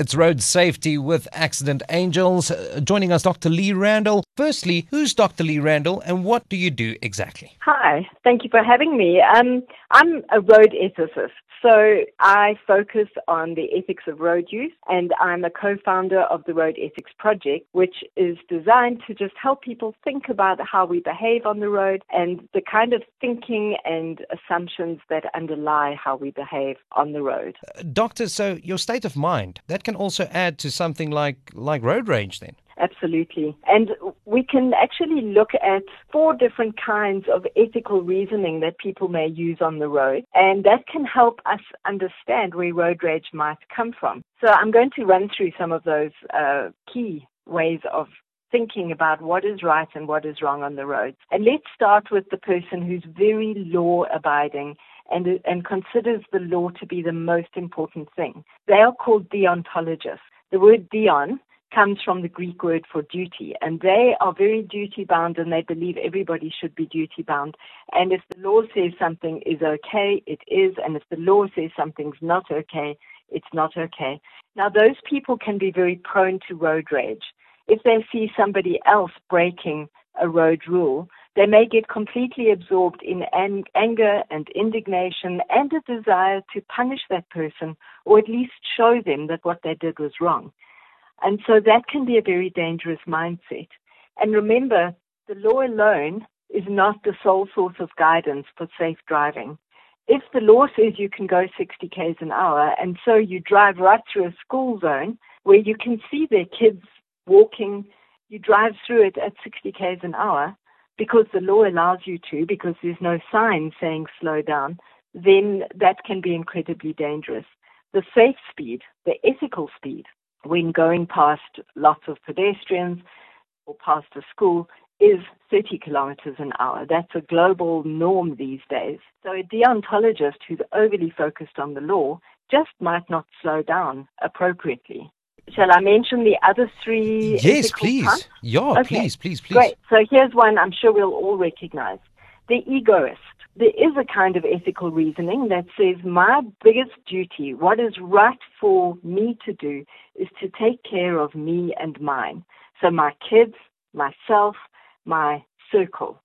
It's Road Safety with Accident Angels. Joining us, Dr. Lee Randall. Firstly, who's Dr. Lee Randall and what do you do exactly? Hi, thank you for having me. Um, I'm a road ethicist. So I focus on the ethics of road use and I'm a co-founder of the Road Ethics Project, which is designed to just help people think about how we behave on the road and the kind of thinking and assumptions that underlie how we behave on the road. Uh, doctor, so your state of mind, that can also add to something like, like road rage then? Absolutely. And we can actually look at four different kinds of ethical reasoning that people may use on the road. And that can help us understand where road rage might come from. So I'm going to run through some of those uh, key ways of thinking about what is right and what is wrong on the roads. And let's start with the person who's very law abiding and, and considers the law to be the most important thing. They are called deontologists. The word deon comes from the Greek word for duty, and they are very duty bound and they believe everybody should be duty bound. And if the law says something is okay, it is, and if the law says something's not okay, it's not okay. Now, those people can be very prone to road rage. If they see somebody else breaking a road rule, they may get completely absorbed in ang- anger and indignation and a desire to punish that person or at least show them that what they did was wrong. And so that can be a very dangerous mindset. And remember, the law alone is not the sole source of guidance for safe driving. If the law says you can go 60 k's an hour, and so you drive right through a school zone where you can see their kids walking, you drive through it at 60 k's an hour because the law allows you to, because there's no sign saying slow down, then that can be incredibly dangerous. The safe speed, the ethical speed, when going past lots of pedestrians or past a school is 30 kilometers an hour. That's a global norm these days. So a deontologist who's overly focused on the law just might not slow down appropriately. Shall I mention the other three? Yes, please. Types? Yeah, okay. please, please, please. Great. So here's one I'm sure we'll all recognize. The egoist there is a kind of ethical reasoning that says my biggest duty, what is right for me to do, is to take care of me and mine. So my kids, myself, my circle.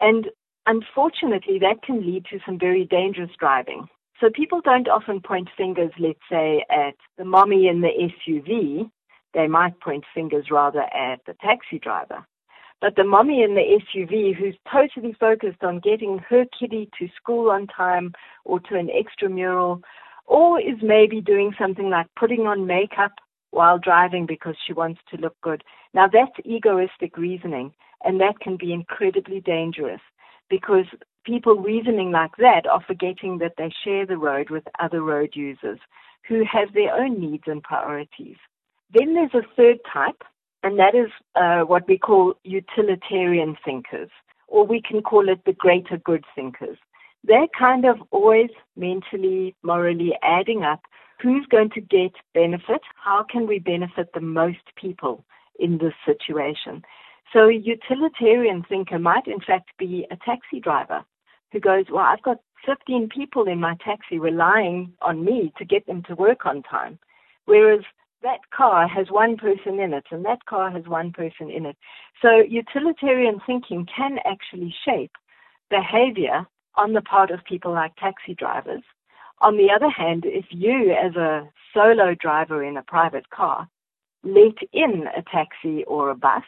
And unfortunately, that can lead to some very dangerous driving. So people don't often point fingers, let's say, at the mommy in the SUV. They might point fingers rather at the taxi driver. But the mommy in the SUV who's totally focused on getting her kiddie to school on time or to an extramural, or is maybe doing something like putting on makeup while driving because she wants to look good. Now that's egoistic reasoning, and that can be incredibly dangerous because people reasoning like that are forgetting that they share the road with other road users who have their own needs and priorities. Then there's a third type, and that is uh, what we call utilitarian thinkers, or we can call it the greater good thinkers. They're kind of always mentally, morally adding up who's going to get benefit, how can we benefit the most people in this situation. So a utilitarian thinker might in fact be a taxi driver who goes, well, I've got 15 people in my taxi relying on me to get them to work on time. Whereas that car has one person in it and that car has one person in it. So utilitarian thinking can actually shape behavior on the part of people like taxi drivers. On the other hand, if you as a solo driver in a private car let in a taxi or a bus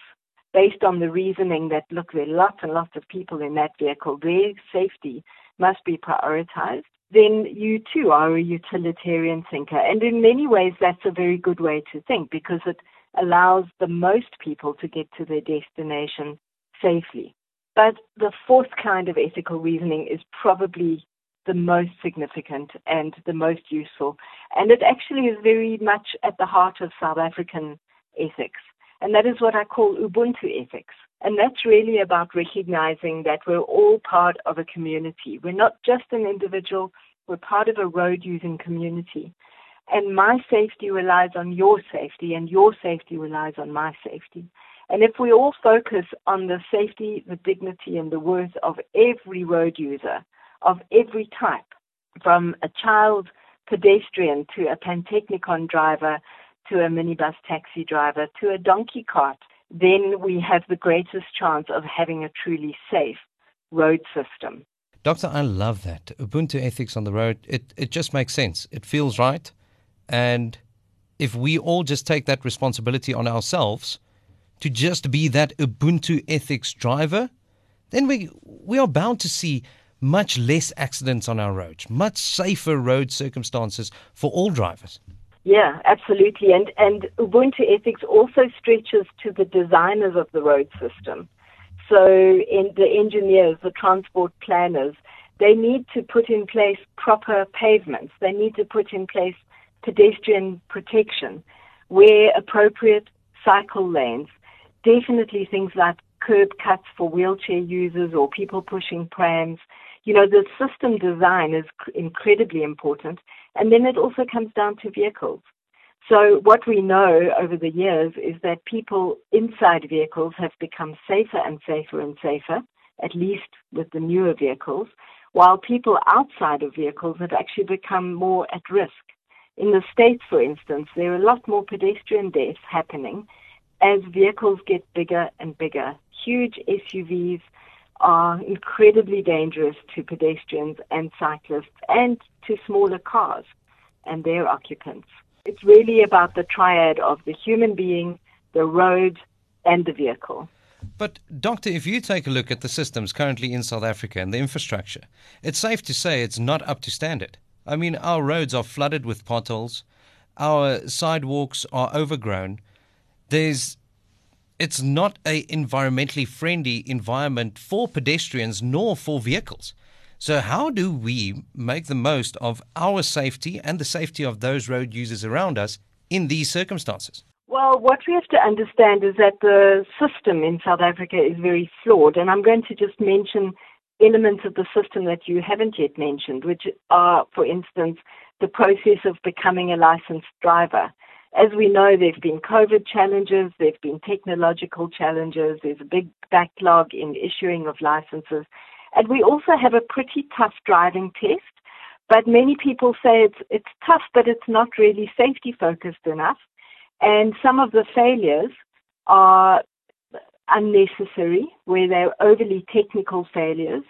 based on the reasoning that look, there are lots and lots of people in that vehicle, their safety must be prioritized then you too are a utilitarian thinker. And in many ways, that's a very good way to think because it allows the most people to get to their destination safely. But the fourth kind of ethical reasoning is probably the most significant and the most useful. And it actually is very much at the heart of South African ethics. And that is what I call Ubuntu ethics. And that's really about recognizing that we're all part of a community. We're not just an individual, we're part of a road using community. And my safety relies on your safety, and your safety relies on my safety. And if we all focus on the safety, the dignity, and the worth of every road user, of every type, from a child pedestrian to a Pantechnicon driver to a minibus taxi driver to a donkey cart, then we have the greatest chance of having a truly safe road system. Doctor, I love that. Ubuntu ethics on the road, it, it just makes sense. It feels right. And if we all just take that responsibility on ourselves to just be that Ubuntu ethics driver, then we, we are bound to see much less accidents on our roads, much safer road circumstances for all drivers. Yeah, absolutely. And and Ubuntu ethics also stretches to the designers of the road system. So in the engineers, the transport planners, they need to put in place proper pavements. They need to put in place pedestrian protection where appropriate cycle lanes. Definitely things like curb cuts for wheelchair users or people pushing prams you know, the system design is incredibly important. And then it also comes down to vehicles. So what we know over the years is that people inside vehicles have become safer and safer and safer, at least with the newer vehicles, while people outside of vehicles have actually become more at risk. In the States, for instance, there are a lot more pedestrian deaths happening as vehicles get bigger and bigger. Huge SUVs, are incredibly dangerous to pedestrians and cyclists and to smaller cars and their occupants. It's really about the triad of the human being, the road, and the vehicle. But, Doctor, if you take a look at the systems currently in South Africa and the infrastructure, it's safe to say it's not up to standard. I mean, our roads are flooded with potholes, our sidewalks are overgrown, there's it's not a environmentally friendly environment for pedestrians nor for vehicles. So how do we make the most of our safety and the safety of those road users around us in these circumstances? Well, what we have to understand is that the system in South Africa is very flawed, and I'm going to just mention elements of the system that you haven't yet mentioned, which are, for instance, the process of becoming a licensed driver. As we know, there have been COVID challenges, there have been technological challenges, there's a big backlog in issuing of licenses. And we also have a pretty tough driving test. But many people say it's, it's tough, but it's not really safety focused enough. And some of the failures are unnecessary, where they're overly technical failures.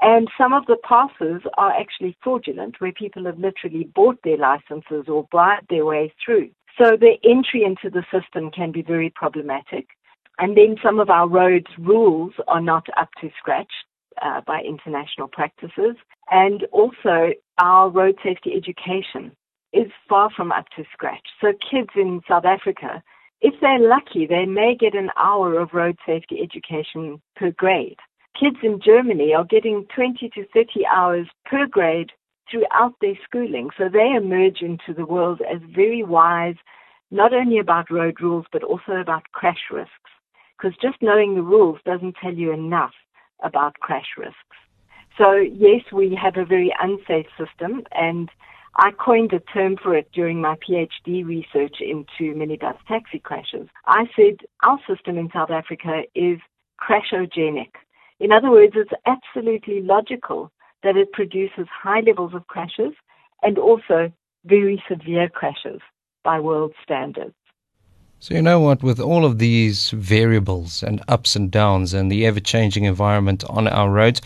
And some of the passes are actually fraudulent, where people have literally bought their licenses or bribed their way through. So the entry into the system can be very problematic. And then some of our roads rules are not up to scratch uh, by international practices. And also our road safety education is far from up to scratch. So kids in South Africa, if they're lucky, they may get an hour of road safety education per grade. Kids in Germany are getting 20 to 30 hours per grade throughout their schooling. So they emerge into the world as very wise, not only about road rules, but also about crash risks. Because just knowing the rules doesn't tell you enough about crash risks. So yes, we have a very unsafe system and I coined a term for it during my PhD research into minibus taxi crashes. I said our system in South Africa is crashogenic. In other words, it's absolutely logical that it produces high levels of crashes and also very severe crashes by world standards. So, you know what, with all of these variables and ups and downs and the ever changing environment on our roads,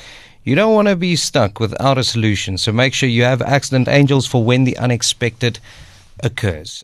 you don't want to be stuck without a solution. So, make sure you have accident angels for when the unexpected occurs.